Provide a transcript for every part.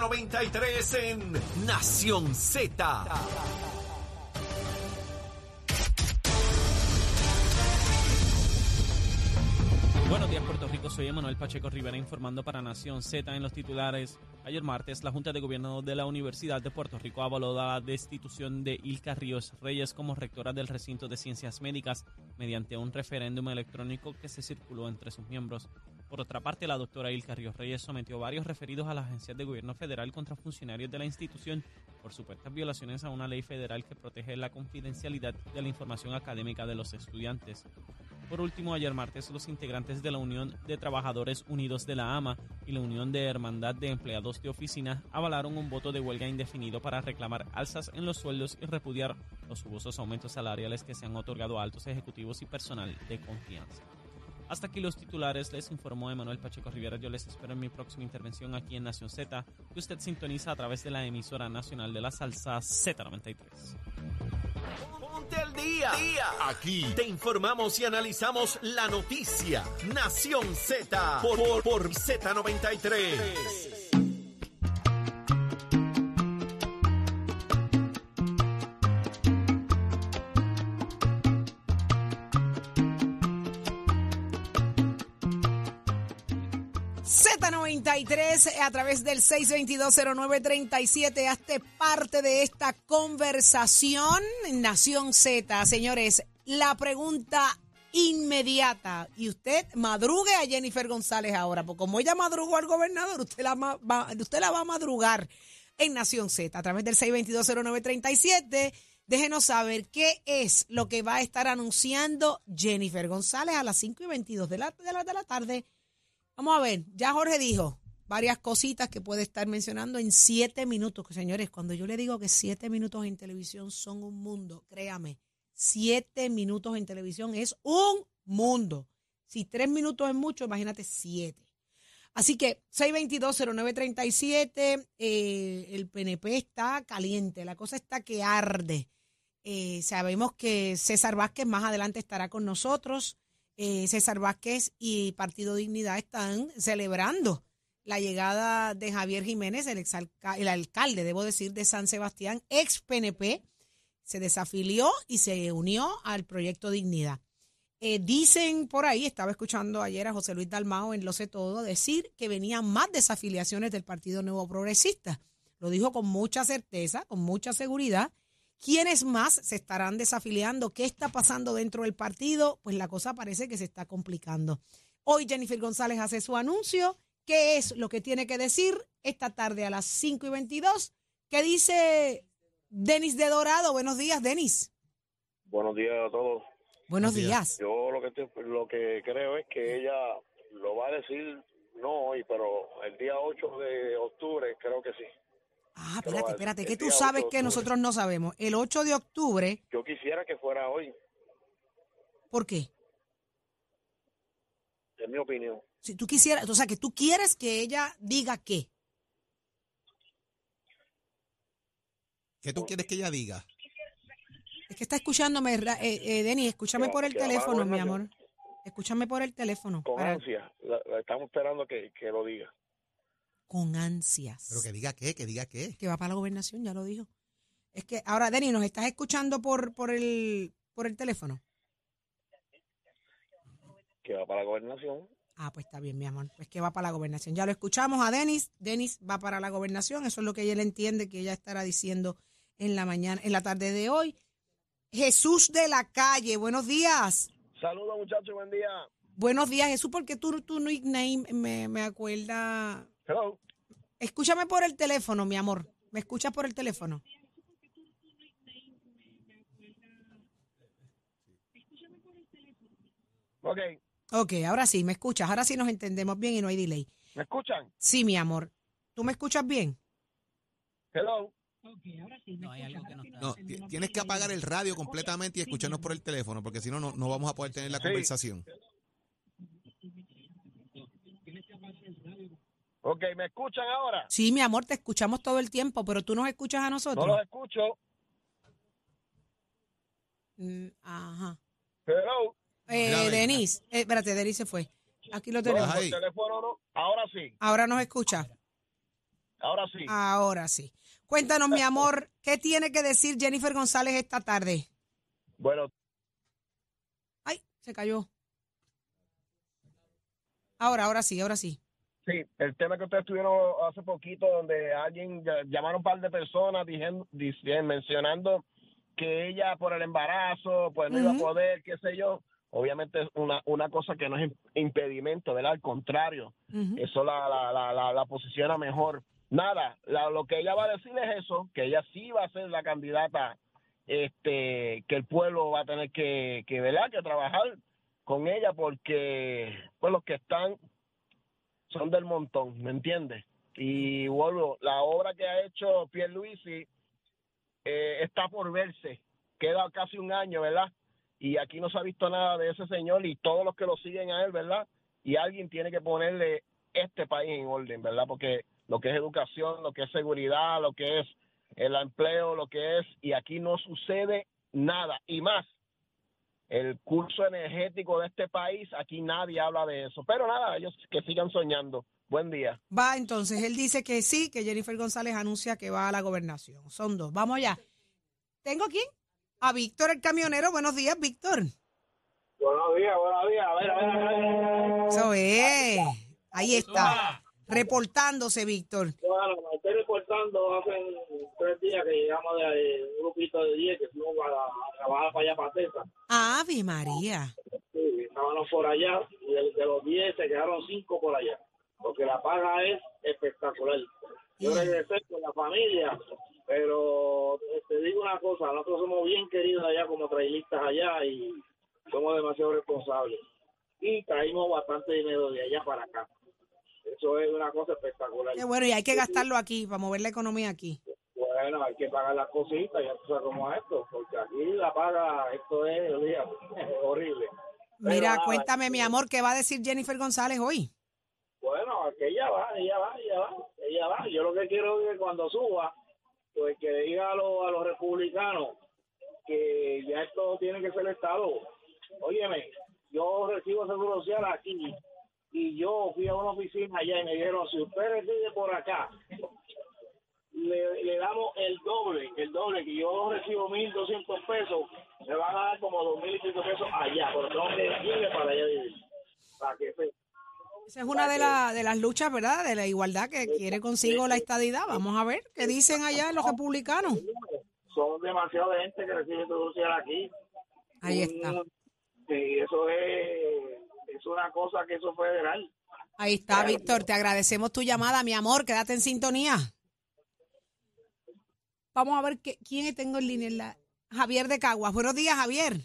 93 en Nación Z. Buenos días, Puerto Rico. Soy Emanuel Pacheco Rivera informando para Nación Z en los titulares. Ayer martes, la Junta de Gobierno de la Universidad de Puerto Rico avaló la destitución de Ilka Ríos Reyes como rectora del recinto de ciencias médicas mediante un referéndum electrónico que se circuló entre sus miembros. Por otra parte, la doctora Ilka Ríos Reyes sometió varios referidos a las agencias de gobierno federal contra funcionarios de la institución por supuestas violaciones a una ley federal que protege la confidencialidad de la información académica de los estudiantes. Por último, ayer martes, los integrantes de la Unión de Trabajadores Unidos de la AMA y la Unión de Hermandad de Empleados de Oficina avalaron un voto de huelga indefinido para reclamar alzas en los sueldos y repudiar los jugosos aumentos salariales que se han otorgado a altos ejecutivos y personal de confianza. Hasta aquí los titulares, les informó Emanuel Pacheco Rivera. Yo les espero en mi próxima intervención aquí en Nación Z, que usted sintoniza a través de la emisora nacional de la salsa Z93. Ponte al día. Aquí te informamos y analizamos la noticia. Nación Z por, por, por Z93. Z93 a través del 6220937. Hazte parte de esta conversación Nación Z. Señores, la pregunta inmediata. Y usted madrugue a Jennifer González ahora, porque como ella madrugó al gobernador, usted la, va, usted la va a madrugar en Nación Z a través del 6220937. Déjenos saber qué es lo que va a estar anunciando Jennifer González a las 5 y 22 de la, de la, de la tarde Vamos a ver, ya Jorge dijo varias cositas que puede estar mencionando en siete minutos. Señores, cuando yo le digo que siete minutos en televisión son un mundo, créame, siete minutos en televisión es un mundo. Si tres minutos es mucho, imagínate siete. Así que 622-0937, eh, el PNP está caliente, la cosa está que arde. Eh, sabemos que César Vázquez más adelante estará con nosotros. Eh, César Vázquez y Partido Dignidad están celebrando la llegada de Javier Jiménez, el, alcalde, debo decir, de San Sebastián, ex PNP, se desafilió y se unió al proyecto Dignidad. Eh, dicen por ahí, estaba escuchando ayer a José Luis Dalmao en Lo sé todo, decir que venían más desafiliaciones del Partido Nuevo Progresista. Lo dijo con mucha certeza, con mucha seguridad, ¿Quiénes más se estarán desafiliando? ¿Qué está pasando dentro del partido? Pues la cosa parece que se está complicando. Hoy Jennifer González hace su anuncio. ¿Qué es lo que tiene que decir esta tarde a las 5 y 22? ¿Qué dice Denis de Dorado? Buenos días, Denis. Buenos días a todos. Buenos días. Yo lo que, lo que creo es que ella lo va a decir no hoy, pero el día 8 de octubre creo que sí. Ah, espérate, espérate, que tú sabes que nosotros no sabemos. El 8 de octubre. Yo quisiera que fuera hoy. ¿Por qué? Es mi opinión. Si tú quisieras, o sea, que tú quieres que ella diga qué. ¿Qué tú quieres que ella diga? Es que está escuchándome, eh, eh, Denis, escúchame por el teléfono, mi amor. Escúchame por el teléfono. Con ansia, estamos esperando que lo diga con ansias. Pero que diga qué, que diga qué. Que va para la gobernación, ya lo dijo. Es que ahora, Denny, ¿nos estás escuchando por, por, el, por el teléfono? Que va para la gobernación. Ah, pues está bien, mi amor. Pues que va para la gobernación. Ya lo escuchamos a Denis. Denis va para la gobernación. Eso es lo que ella entiende que ella estará diciendo en la mañana, en la tarde de hoy. Jesús de la calle, buenos días. Saludos, muchachos, buen día. Buenos días, Jesús, porque tu, tu nickname me, me acuerda Hello. Escúchame por el teléfono, mi amor. ¿Me escuchas por el teléfono? Ok. Ok, ahora sí, me escuchas. Ahora sí nos entendemos bien y no hay delay. ¿Me escuchan? Sí, mi amor. ¿Tú me escuchas bien? Hello. No, tienes que apagar el radio completamente y escucharnos por el teléfono, porque si no, no vamos a poder tener la conversación. Ok, ¿me escuchan ahora? Sí, mi amor, te escuchamos todo el tiempo, pero tú nos escuchas a nosotros. No los escucho. Mm, ajá. Hello. Eh, Denise, eh, espérate, Denise se fue. Aquí lo tenemos. teléfono no. Ahora sí. Ahora nos escucha. Ahora sí. Ahora sí. Cuéntanos, mi amor, ¿qué tiene que decir Jennifer González esta tarde? Bueno, Ay, se cayó. Ahora, ahora sí, ahora sí. sí, el tema que ustedes tuvieron hace poquito, donde alguien ll- llamaron un par de personas diciendo, diciendo- mencionando que ella por el embarazo, pues no iba a poder, qué sé yo. Obviamente es una, una cosa que no es impedimento, ¿verdad? Al contrario, eso la, la, la, la, posiciona mejor. Nada, la- lo que ella va a decir es eso, que ella sí va a ser la candidata, este, que el pueblo va a tener que, que ¿verdad? Que trabajar con ella porque, pues los que están son del montón, ¿me entiendes? Y vuelvo, la obra que ha hecho Pierluisi eh, está por verse, queda casi un año, ¿verdad? Y aquí no se ha visto nada de ese señor y todos los que lo siguen a él, ¿verdad? Y alguien tiene que ponerle este país en orden, ¿verdad? Porque lo que es educación, lo que es seguridad, lo que es el empleo, lo que es, y aquí no sucede nada. Y más, el curso energético de este país, aquí nadie habla de eso. Pero nada, ellos que sigan soñando. Buen día. Va, entonces, él dice que sí, que Jennifer González anuncia que va a la gobernación. Son dos. Vamos allá. ¿Tengo quién? A Víctor, el camionero. Buenos días, Víctor. Buenos días, buenos días. A ver, a ver, a ver. Eso es. Ahí está. Reportándose, Víctor. Bueno, me estoy reportando hace tres días que llegamos de un grupito de 10 que fuimos a, trabajar para allá para Tesa. Ave María. Sí, estábamos por allá y de, de los 10 se quedaron 5 por allá. Porque la paga es espectacular. Yo regresé con la familia, pero te digo una cosa, nosotros somos bien queridos allá como trailistas allá y somos demasiado responsables. Y traímos bastante dinero de allá para acá. Eso es una cosa espectacular. Qué bueno, y hay que gastarlo aquí para mover la economía aquí. Bueno, hay que pagar las cositas, ya tú sabes cómo es esto, porque aquí la paga, esto es, olvídate, horrible. Pero Mira, nada, cuéntame, mi amor, ¿qué va a decir Jennifer González hoy? Que ella va, ella va, ella va, ella va. Yo lo que quiero es que cuando suba, pues que diga a los, a los republicanos que ya esto tiene que ser Estado. Óyeme, yo recibo seguro social aquí y yo fui a una oficina allá y me dijeron, si usted reside por acá, le, le damos el doble, el doble, que yo recibo 1.200 pesos, me van a dar como 2.000 y pesos allá, pero tengo que para allá vivir, para que Esa es una de, la- de las luchas, ¿verdad? De la igualdad que quiere consigo la estadidad. Vamos a ver qué dicen allá los republicanos. son demasiada gente que recibe social aquí. Ahí está. Sí, eso es, es una cosa que eso es federal. Ahí está, Víctor. Te agradecemos tu llamada, mi amor. Quédate en sintonía. Vamos a ver qué, quién tengo en línea. La- Javier de Caguas. Buenos días, Javier.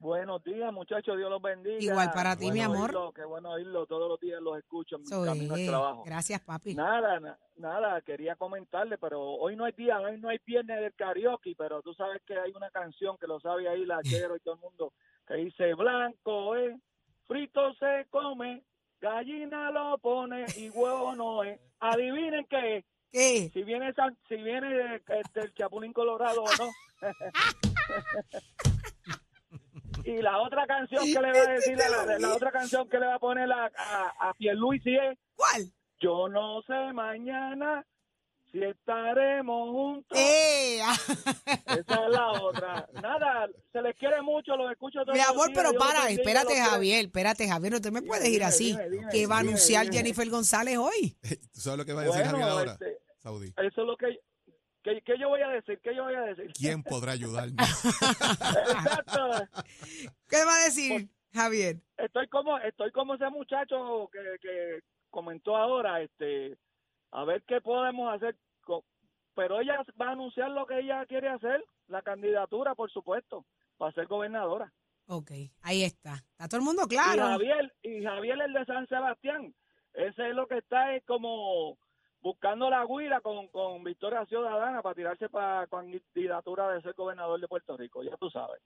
Buenos días, muchachos, Dios los bendiga. Igual para ti, mi amor. oírlo, qué bueno oírlo, todos los días los escucho en mi Eso camino al trabajo. Gracias, papi. Nada, na- nada, quería comentarle, pero hoy no es día, hoy no hay viernes del karaoke, pero tú sabes que hay una canción que lo sabe ahí la Chero y todo el mundo, que dice, blanco es, frito se come, gallina lo pone y huevo no es. Adivinen qué es, ¿Qué? si viene, San- si viene este, el Chapulín Colorado o no. y la otra canción que le va a decir, la, la otra canción que le va a poner a, a, a Pierluisi es ¿Cuál? Yo no sé mañana si estaremos juntos. ¡Eh! Esa es la otra. Nada, se les quiere mucho, los escucho todos Mi los amor, días, pero para, bendiga, espérate. Javier, espérate, Javier, no te me Dime, puedes ir así. dime, dime, que va a anunciar dime. Jennifer González hoy. ¿Tú sabes lo que va a decir Bueno, Javier ahora? este, Saudí. eso es lo que, que, que yo voy a decir, que yo voy a decir. ¿Quién podrá ayudarme? Exacto. ¿Qué va a decir Javier? Estoy como, estoy como ese muchacho que, que comentó ahora, este, a ver qué podemos hacer. Pero ella va a anunciar lo que ella quiere hacer, la candidatura, por supuesto, para ser gobernadora. Ok, ahí está. ¿Está todo el mundo Y claro? Javier, y Javier el de San Sebastián, ese es lo que está es como buscando la guira con, con Victoria Ciudadana para tirarse para candidatura de ser gobernador de Puerto Rico, ya tú sabes.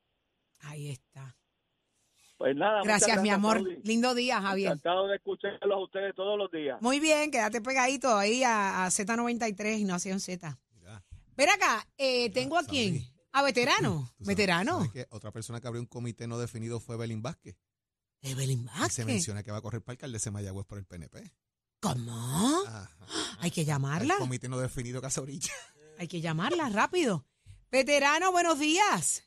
Ahí está. Pues nada, muchas Gracias, mi amor. Saudi. Lindo día, Javier. Encantado de escucharlos a ustedes todos los días. Muy bien, quédate pegadito ahí a, a Z93 y Nación Z. Mira, Ven acá, eh, tengo a Saudi. quién? A veterano. tú Veterano. sabes que otra persona que abrió un comité no definido fue Belín Vázquez. Evelyn Y se Vázquez. menciona que va a correr para alcalde de Mayagüez por el PNP. ¿Cómo? Ajá. Hay que llamarla. El comité no definido Casorilla. Hay que llamarla rápido. Veterano, buenos días.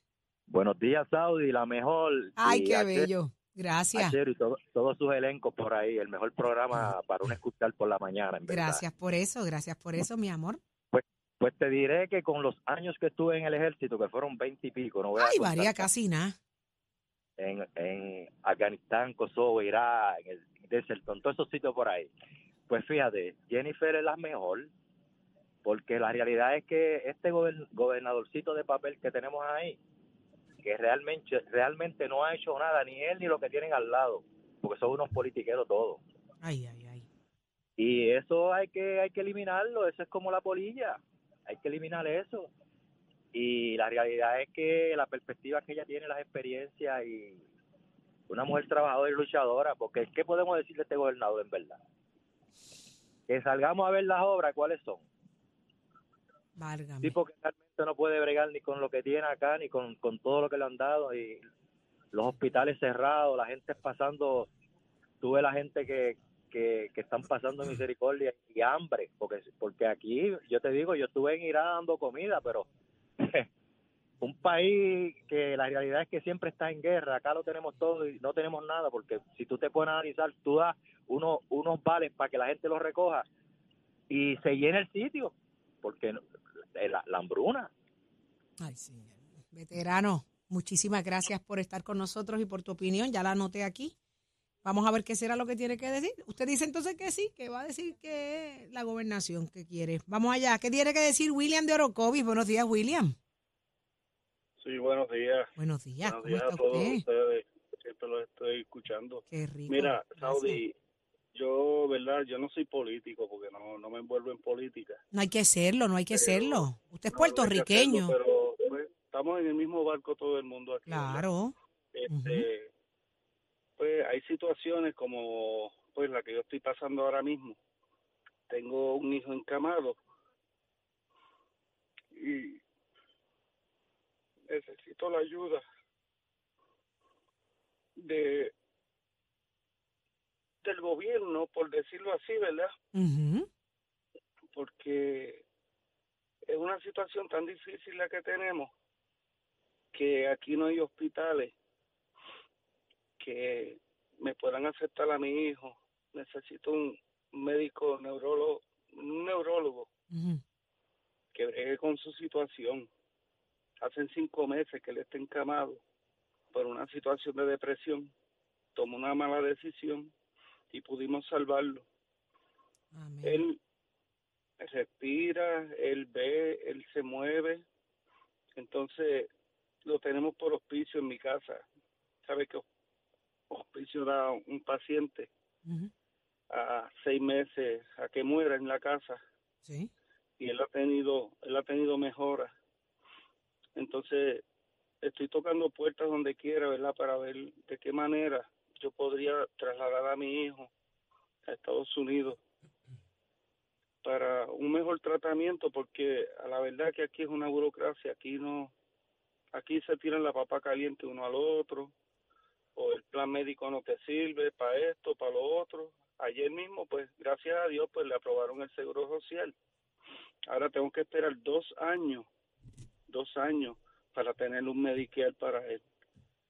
Buenos días, Saudi, la mejor. Ay, Y qué a bello. Gracias. a Chero y todo- todos sus elencos por ahí. El mejor programa para un escuchar por la mañana, en verdad. Gracias por eso, gracias por eso, mi amor. Pues te diré que con los años que estuve en el ejército, que fueron veinte y pico, no voy a Ay, contar, varía casi nada. en, en Afganistán, Kosovo, Irak, en el Desert, en todos esos sitios por ahí. Pues fíjate, Jennifer es la mejor, porque la realidad es que este gober- gobernadorcito de papel que tenemos ahí, que realmente, realmente no ha hecho nada, ni él ni lo que tienen al lado, porque son unos politiqueros todos. Ay, ay, ay. Y eso hay que hay que eliminarlo, eso es como la polilla, hay que eliminar eso. Y la realidad es que la perspectiva que ella tiene, las experiencias y una mujer trabajadora y luchadora, porque ¿qué podemos decirle a este gobernador en verdad? Que salgamos a ver las obras, ¿cuáles son? Válgame. tipo que realmente no puede bregar ni con lo que tiene acá, ni con, con todo lo que le han dado, y los hospitales cerrados, la gente pasando, tuve la gente que, que, que están pasando misericordia y hambre, porque, porque aquí, yo te digo, yo estuve en Irán dando comida, pero un país que la realidad es que siempre está en guerra, acá lo tenemos todo y no tenemos nada, porque si tú te a analizar, tú das unos, unos vales para que la gente los recoja y se llena el sitio, porque la, la hambruna. Ay, señor. Veterano, muchísimas gracias por estar con nosotros y por tu opinión. Ya la anoté aquí. Vamos a ver qué será lo que tiene que decir. Usted dice entonces que sí, que va a decir que la gobernación que quiere. Vamos allá. ¿Qué tiene que decir William de Orocovis? Buenos días, William. Sí, buenos días. Buenos días. buenos ¿Cómo días está a todos usted? ustedes. Siempre los estoy escuchando. Qué rico. Mira. Saudi, yo, ¿verdad? Yo no soy político porque no, no me envuelvo en política. No hay que serlo, no hay que serlo. Usted es No, puertorriqueño. hacerlo, pero pues, estamos en el mismo barco todo el mundo aquí. Claro. Este, Pues hay situaciones como pues la que yo estoy pasando ahora mismo. Tengo un hijo encamado y necesito la ayuda de del gobierno, por decirlo así, ¿verdad? Porque es una situación tan difícil la que tenemos que aquí no hay hospitales que me puedan aceptar a mi hijo. Necesito un médico neurólogo, un neurólogo que bregue con su situación. Hacen cinco meses que él está encamado por una situación de depresión. Tomó una mala decisión y pudimos salvarlo. Amén. Él respira, él ve, él se mueve. Entonces lo tenemos por hospicio en mi casa. ¿Sabe que hospicio da un paciente a seis meses a que muera en la casa? Sí. y él ha tenido él ha tenido mejoras entonces estoy tocando puertas donde quiera verdad para ver de qué manera yo podría trasladar a mi hijo a Estados Unidos para un mejor tratamiento porque a la verdad que aquí es una burocracia aquí no aquí se tiran la papa caliente uno al otro o el plan médico no te sirve para esto para lo otro. Ayer mismo pues gracias a Dios pues le aprobaron el seguro social. Ahora tengo que esperar dos años, dos años para tener un Medicare para él.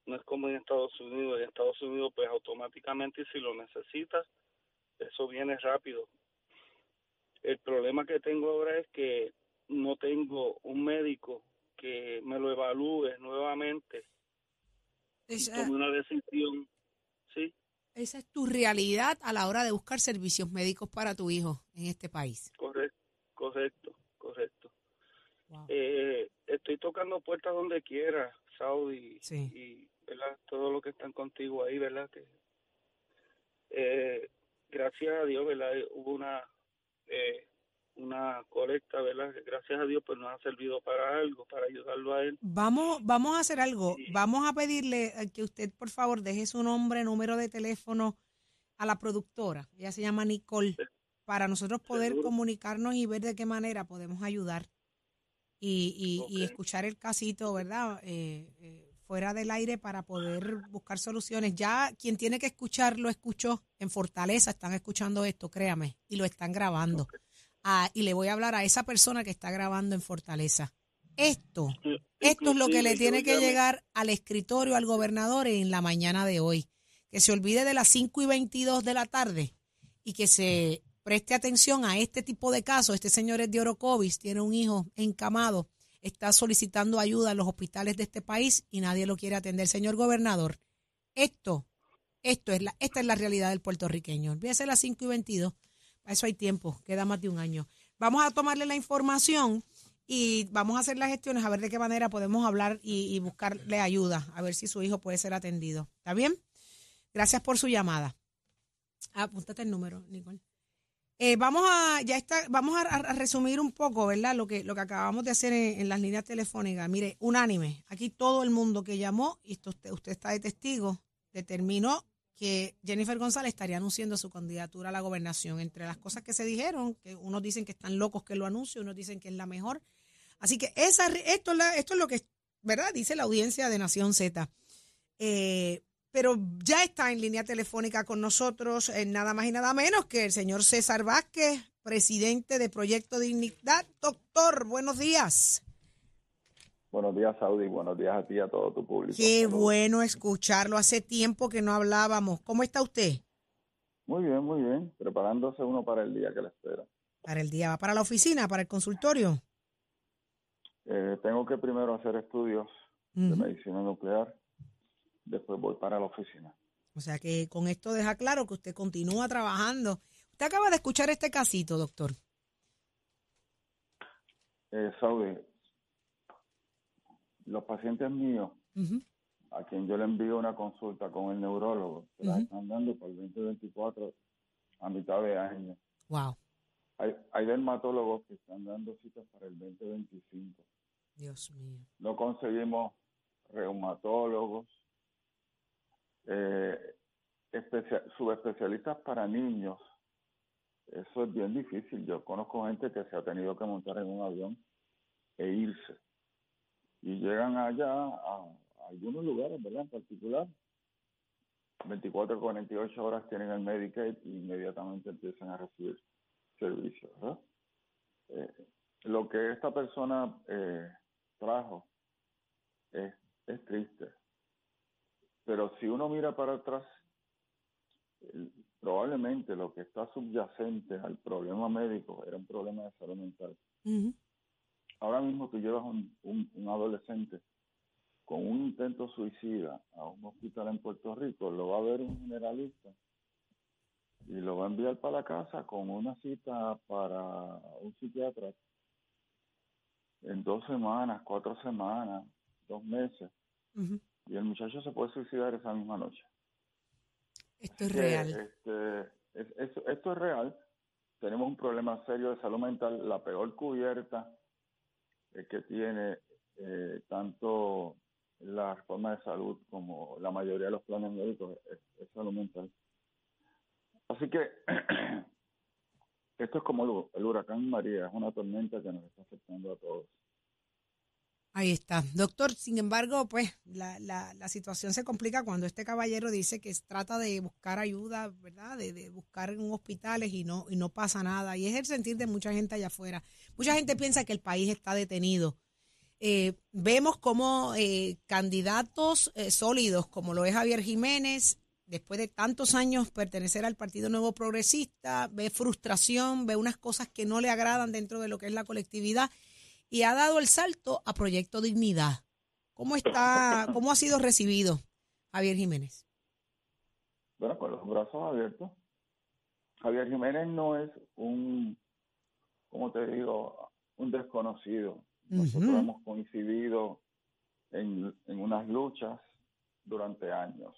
No es como en Estados Unidos. En Estados Unidos, pues automáticamente, si lo necesitas, eso viene rápido. El problema que tengo ahora es que no tengo un médico que me lo evalúe nuevamente y Esa, tome una decisión. Sí, esa es tu realidad a la hora de buscar servicios médicos para tu hijo en este país. correcto, correcto. Wow. Eh, estoy tocando puertas donde quiera, Saudi, Sí. y ¿verdad? todo lo que están contigo ahí, ¿verdad? Que, eh, gracias a Dios, ¿verdad? Hubo una eh, una colecta, ¿verdad? Que Gracias a Dios, pues nos ha servido para algo, para ayudarlo a él. Vamos, vamos a hacer algo. Sí. Vamos a pedirle eh, que usted, por favor, deje su nombre, número de teléfono a la productora. Ella se llama Nicole, para nosotros poder Seguro. comunicarnos y ver de qué manera podemos ayudar y, y, y escuchar el casito, ¿verdad? Eh, eh, fuera del aire para poder buscar soluciones. Ya quien tiene que escuchar lo escuchó en Fortaleza, están escuchando esto, créame, y lo están grabando. Ah, y le voy a hablar a esa persona que está grabando en Fortaleza. Esto, esto es lo que le tiene que llegar al escritorio, al gobernador en la mañana de hoy. Que se olvide de las 5 y 22 de la tarde y que se preste atención a este tipo de casos. Este señor es de Orocovis, tiene un hijo encamado, está solicitando ayuda en los hospitales de este país y nadie lo quiere atender. Señor gobernador, esto, esto es la, esta es la realidad del puertorriqueño. Olvídese las 5 y 22. Para eso hay tiempo, queda más de un año. Vamos a tomarle la información y vamos a hacer las gestiones a ver de qué manera podemos hablar y, y buscarle ayuda, a ver si su hijo puede ser atendido. ¿Está bien? Gracias por su llamada. Apúntate el número, Nicole. Eh, vamos a, ya está, vamos a, resumir un poco, ¿verdad? Lo que, lo que acabamos de hacer en, las líneas telefónicas. Mire, unánime. Aquí todo el mundo que llamó, y esto usted, usted está de testigo, determinó que Jennifer González estaría anunciando su candidatura a la gobernación. Entre las cosas que se dijeron, que unos dicen que están locos que lo anuncie, unos dicen que es la mejor. Así que esa, esto, es esto es lo que, ¿verdad? Dice la audiencia de Nación Z. Eh, pero ya está en línea telefónica con nosotros eh, nada más y nada menos que el señor César Vázquez, presidente de Proyecto Dignidad. Doctor, buenos días. Buenos días, Saudi. Buenos días a ti y a todo tu público. Qué Saludos. bueno escucharlo. Hace tiempo que no hablábamos. ¿Cómo está usted? Muy bien, muy bien. Preparándose uno para el día que le espera. Para el día, va para la oficina, para el consultorio. Eh, tengo que primero hacer estudios de medicina nuclear. Después voy para la oficina. O sea que con esto deja claro que usted continúa trabajando. Usted acaba de escuchar este casito, doctor. Eh, Saudi, los pacientes míos, a quien yo le envío una consulta con el neurólogo, se Ujú. están dando para el 2024 a mitad de año. Wow, Hay, hay dermatólogos que están dando citas para el 2025. Dios mío. no conseguimos reumatólogos, eh, especia- subespecialistas para niños. Eso es bien difícil. Yo conozco gente que se ha tenido que montar en un avión e irse. Y llegan allá a, algunos lugares, ¿verdad? En particular. 24 48 horas tienen el Medicaid y inmediatamente empiezan a recibir servicios, ¿verdad? Eh, lo que esta persona eh, trajo es, es triste. Pero si uno mira para atrás, probablemente lo que está subyacente al problema médico era un problema de salud mental. Ahora mismo tú llevas un, un, un adolescente con un intento suicida a un hospital en Puerto Rico, lo va a ver un generalista y lo va a enviar para la casa con una cita para un psiquiatra en dos semanas, cuatro semanas, dos meses. Y el muchacho se puede suicidar esa misma noche. Esto es real. este, es- es- esto es real. Tenemos un problema serio de salud mental, la peor cubierta eh, que tiene eh, tanto la reforma de salud como la mayoría de los planes médicos es, es salud mental. Así que esto es como el, el huracán María, es una tormenta que nos está afectando a todos. Ahí está. Doctor, sin embargo, pues la, la, la situación se complica cuando este caballero dice que trata de buscar ayuda, ¿verdad? De, de buscar en hospitales y no, y no pasa nada. Y es el sentir de mucha gente allá afuera. Mucha gente piensa que el país está detenido. Eh, vemos como eh, candidatos eh, sólidos, como lo es Javier Jiménez, después de tantos años pertenecer al Partido Nuevo Progresista, ve frustración, ve unas cosas que no le agradan dentro de lo que es la colectividad y ha dado el salto a Proyecto Dignidad. ¿Cómo está, cómo ha sido recibido Javier Jiménez? Bueno, con los brazos abiertos. Javier Jiménez no es un, como te digo, un desconocido. Nosotros hemos coincidido en, en unas luchas durante años.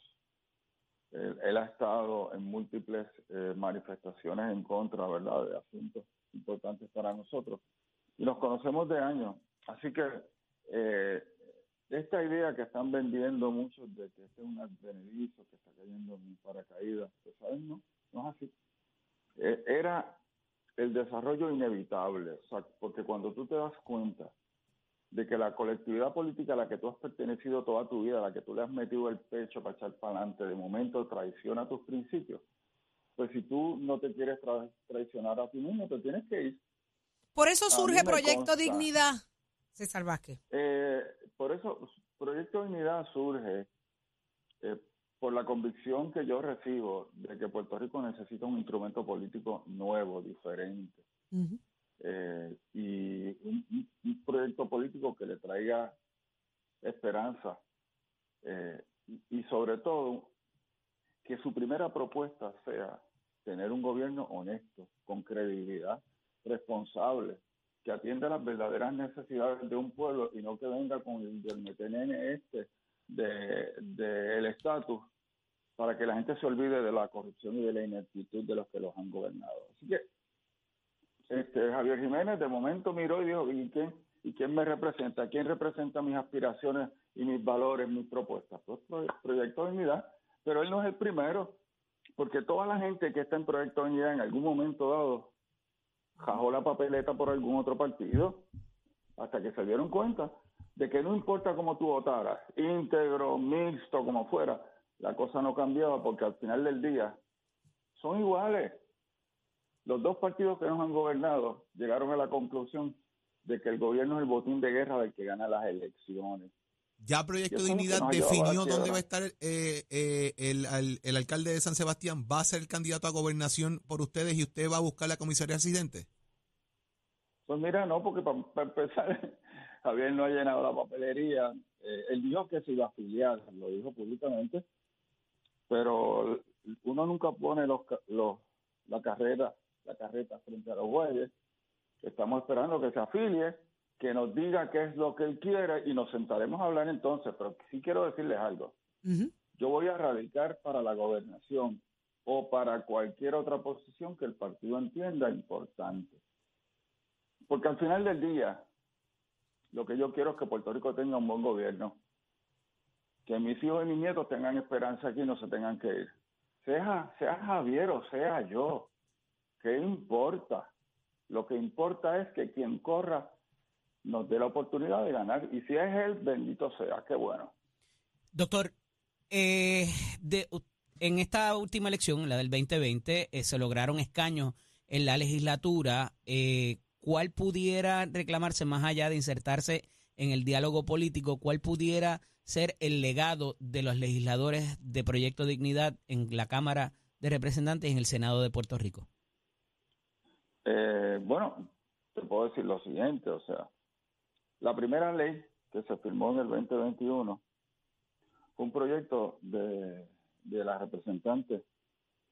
Él, él ha estado en múltiples eh, manifestaciones en contra, ¿verdad?, de asuntos importantes para nosotros. Y nos conocemos de años. Así que eh, esta idea que están vendiendo muchos de que este es un advenedizo que está cayendo en paracaídas, pues, ¿sabes? No, no es así. Eh, era el desarrollo inevitable, o sea, porque cuando tú te das cuenta de que la colectividad política a la que tú has pertenecido toda tu vida, a la que tú le has metido el pecho para echar para adelante, de momento traiciona tus principios, pues si tú no te quieres traicionar a ti mismo, te tienes que ir. Por eso surge Proyecto Dignidad, César Vázquez. Eh, por eso Proyecto Dignidad surge eh, por la convicción que yo recibo de que Puerto Rico necesita un instrumento político nuevo, diferente. Eh, y un, proyecto político que le traiga esperanza eh, y, sobre todo que su primera propuesta sea tener un gobierno honesto, con credibilidad, responsable, que atienda las verdaderas necesidades de un pueblo y no que venga con el del este del de, el estatus para que la gente se olvide de la corrupción y de la ineptitud de los que los han gobernado. Así que este, Javier Jiménez de momento miró y dijo, ¿y quién, ¿y quién me representa? ¿Quién representa mis aspiraciones y mis valores, mis propuestas? Pues Proyecto de Unidad, pero él no es el primero, porque toda la gente que está en Proyecto de Unidad en algún momento dado jajó la papeleta por algún otro partido, hasta que se dieron cuenta de que no importa cómo tú votaras, íntegro, mixto, como fuera, la cosa no cambiaba porque al final del día son iguales. Los dos partidos que nos han gobernado llegaron a la conclusión de que el gobierno es el botín de guerra del que gana las elecciones. Ya Proyecto de Unidad definió dónde va a estar eh, eh, el, el, alcalde de San Sebastián. ¿Va a ser el candidato a gobernación por ustedes y usted va a buscar la comisaría residente? Pues mira, no, porque para empezar, Javier no ha llenado la papelería. Eh, él dijo que se iba a afiliar, lo dijo públicamente pero uno nunca pone los, los, la carrera la carreta frente a los jueces. Estamos esperando que se afilie, que nos diga qué es lo que él quiere y nos sentaremos a hablar entonces. Pero sí quiero decirles algo. Yo voy a radicar para la gobernación o para cualquier otra posición que el partido entienda importante. Porque al final del día, lo que yo quiero es que Puerto Rico tenga un buen gobierno que mis hijos y mis nietos tengan esperanza aquí y no se tengan que ir. Sea, sea Javier o sea yo, ¿qué importa? Lo que importa es que quien corra nos dé la oportunidad de ganar. Y si es él, bendito sea, qué bueno. Doctor, eh, de, en esta última elección, la del 2020, eh, se lograron escaños en la legislatura. Eh, ¿Cuál pudiera reclamarse más allá de insertarse en el diálogo político? ¿Cuál pudiera ser el legado de los legisladores de Proyecto Dignidad en la Cámara de Representantes y en el Senado de Puerto Rico? Eh, bueno, te puedo decir lo siguiente, o sea, la primera ley que se firmó en el 2021 fue un proyecto de, de la representante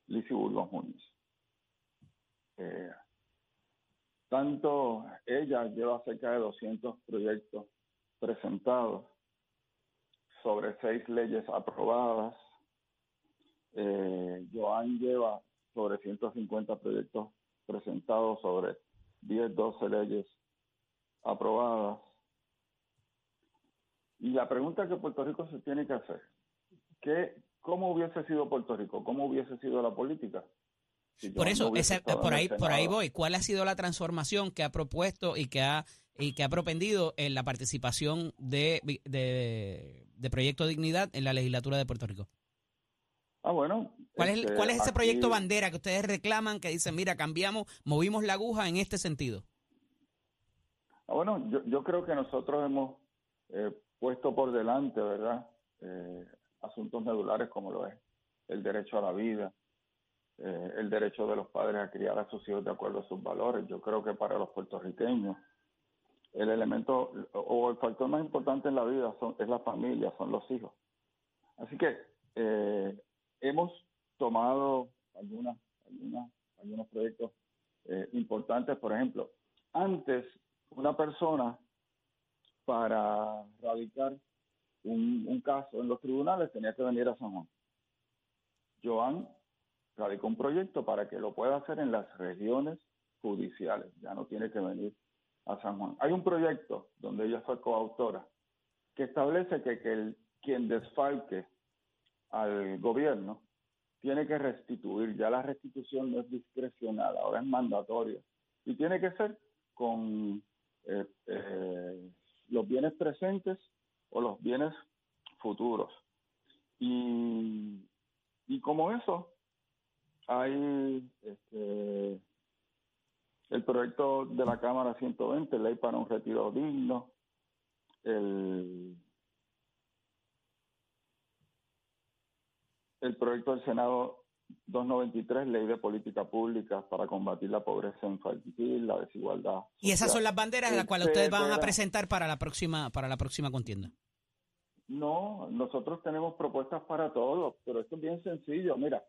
Lizy Burgos Muñiz. Eh, tanto ella lleva cerca de 200 proyectos presentados sobre seis leyes aprobadas. Eh, Joan lleva sobre 150 proyectos presentados sobre 10, 12 leyes aprobadas. Y la pregunta que Puerto Rico se tiene que hacer, ¿qué, ¿cómo hubiese sido Puerto Rico? ¿Cómo hubiese sido la política? por eso, por ahí, por ahí voy. ¿Cuál ha sido la transformación que ha propuesto y que ha y que ha propendido en la participación de, de, Proyecto Dignidad en la legislatura de Puerto Rico? Ah, bueno. ¿Cuál es, este, ¿cuál es ese proyecto bandera que ustedes reclaman, que dicen, mira, cambiamos, movimos la aguja en este sentido? Ah, bueno, yo, yo creo que nosotros hemos eh, puesto por delante, ¿verdad? Eh, asuntos medulares como lo es el derecho a la vida, eh, el derecho de los padres a criar a sus hijos de acuerdo a sus valores. Yo creo que para los puertorriqueños el elemento o el factor más importante en la vida son, es la familia, son los hijos. Así que eh, hemos tomado algunas, algunos proyectos eh, importantes. Por ejemplo, antes una persona para radicar un, caso en los tribunales tenía que venir a San Juan. Joan radicó un proyecto para que lo pueda hacer en las regiones judiciales. Ya no tiene que venir a San Juan. Hay un proyecto donde ella fue coautora que establece que, quien desfalque al gobierno tiene que restituir. Ya la restitución no es discrecional, ahora es mandatoria. Y tiene que ser con eh, eh, los bienes presentes o los bienes futuros. Y, y como eso, hay este, el proyecto de la Cámara 120, ley para un retiro digno, el, el proyecto del Senado 293, ley de política pública para combatir la pobreza infantil, la desigualdad. Y esas son las banderas a las cuales ustedes van a presentar para la próxima para la próxima contienda. No, nosotros tenemos propuestas para todos, pero esto es bien sencillo. Mira,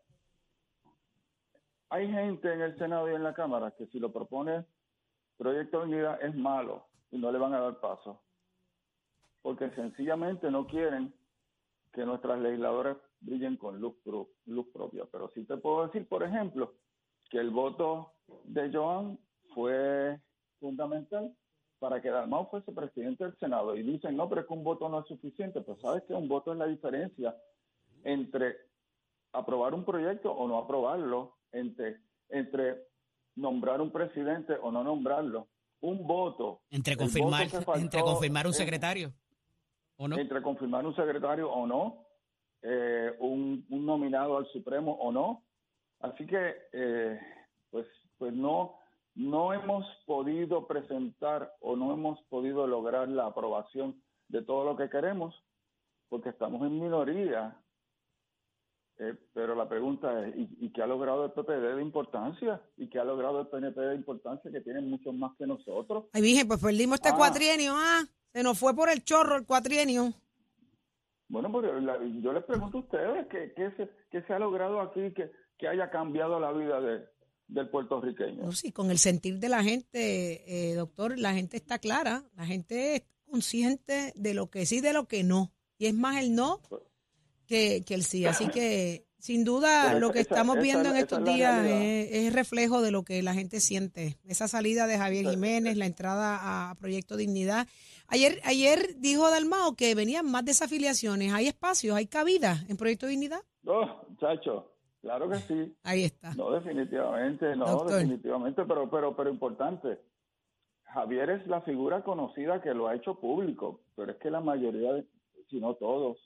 hay gente en el Senado y en la Cámara que si lo propone Proyecto de Unidad es malo y no le van a dar paso, porque sencillamente no quieren que nuestras legisladoras brillen con luz, luz propia. Pero sí te puedo decir, por ejemplo, que el voto de Joan fue fundamental para que Dalmau fuese presidente del Senado. Y dicen, no, pero es que un voto no es suficiente. Pues sabes que un voto es la diferencia entre aprobar un proyecto o no aprobarlo, entre, entre nombrar un presidente o no nombrarlo. Un voto. Entre confirmar, entre confirmar un secretario. ¿O no? Entre confirmar un secretario o no, eh, un, nominado al Supremo o no. Así que, eh, pues, pues no, no hemos podido presentar o no hemos podido lograr la aprobación de todo lo que queremos porque estamos en minoría. Eh, pero la pregunta es, ¿y, qué ha logrado el PPD de importancia? ¿Y qué ha logrado el PNP de importancia que tienen muchos más que nosotros? Ay, dije, pues perdimos este ah. cuatrienio, ¿ah? Se nos fue por el chorro el cuatrienio. Bueno, pues yo les pregunto a ustedes, ¿qué, qué, se, qué se ha logrado aquí que, que haya cambiado la vida de, del puertorriqueño? No, sí, con el sentir de la gente, eh, doctor, la gente está clara, la gente es consciente de lo que sí y de lo que no. Y es más el no pues que, que el sí. Así que, sin duda, lo que estamos viendo en estos días es, reflejo de lo que la gente siente. Esa salida de Javier Jiménez, la entrada a Proyecto Dignidad Ayer, ayer dijo Dalmao que venían más desafiliaciones. ¿Hay espacios, hay cabida en Proyecto Dignidad? No, muchacho, claro que sí. Ahí está. No, definitivamente, no, definitivamente, pero, pero, pero importante. Javier es la figura conocida que lo ha hecho público, pero es que la mayoría, si no todos,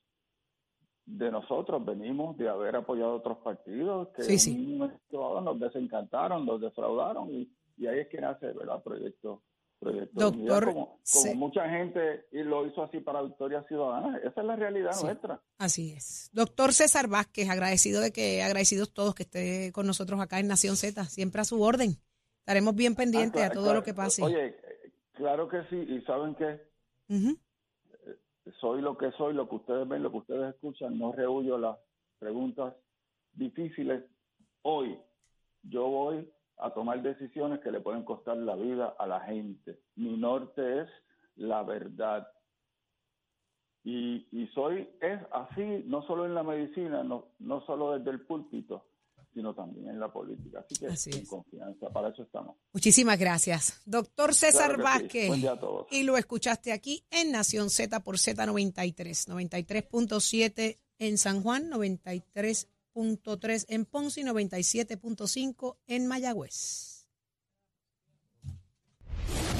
de nosotros venimos de haber apoyado otros partidos que sí, nos desencantaron, nos defraudaron y, y ahí es que nace ¿verdad? Proyecto Doctor, como, mucha gente y lo hizo así para Victoria Ciudadana. Esa es la realidad nuestra. Así es. Doctor César Vázquez, agradecido de que, agradecidos todos que esté con nosotros acá en Nación Z, siempre a su orden. Estaremos bien pendientes ah, a todo lo que pase. Oye, claro que sí, y saben que eh, soy lo que soy, lo que ustedes ven, lo que ustedes escuchan, no rehuyo las preguntas difíciles. Hoy yo voy a tomar decisiones que le pueden costar la vida a la gente. Mi norte es la verdad. Y, y soy, es así, no solo en la medicina, no, no solo desde el púlpito, sino también en la política. Así que confianza, para eso estamos. Muchísimas gracias. Doctor César Vázquez. Y lo escuchaste aquí en Nación Z por Z93, 93.7 en San Juan, 93 tres en Ponce y 97.5 en Mayagüez.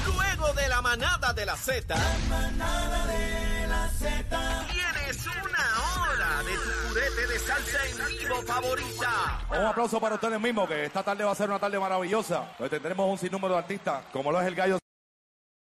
Luego de la manada de la Z. La manada de la Z. Tienes una de tu purete de salsa en vivo favorita. Un aplauso para ustedes mismos, que esta tarde va a ser una tarde maravillosa. Donde tendremos un sinnúmero de artistas, como lo es el gallo.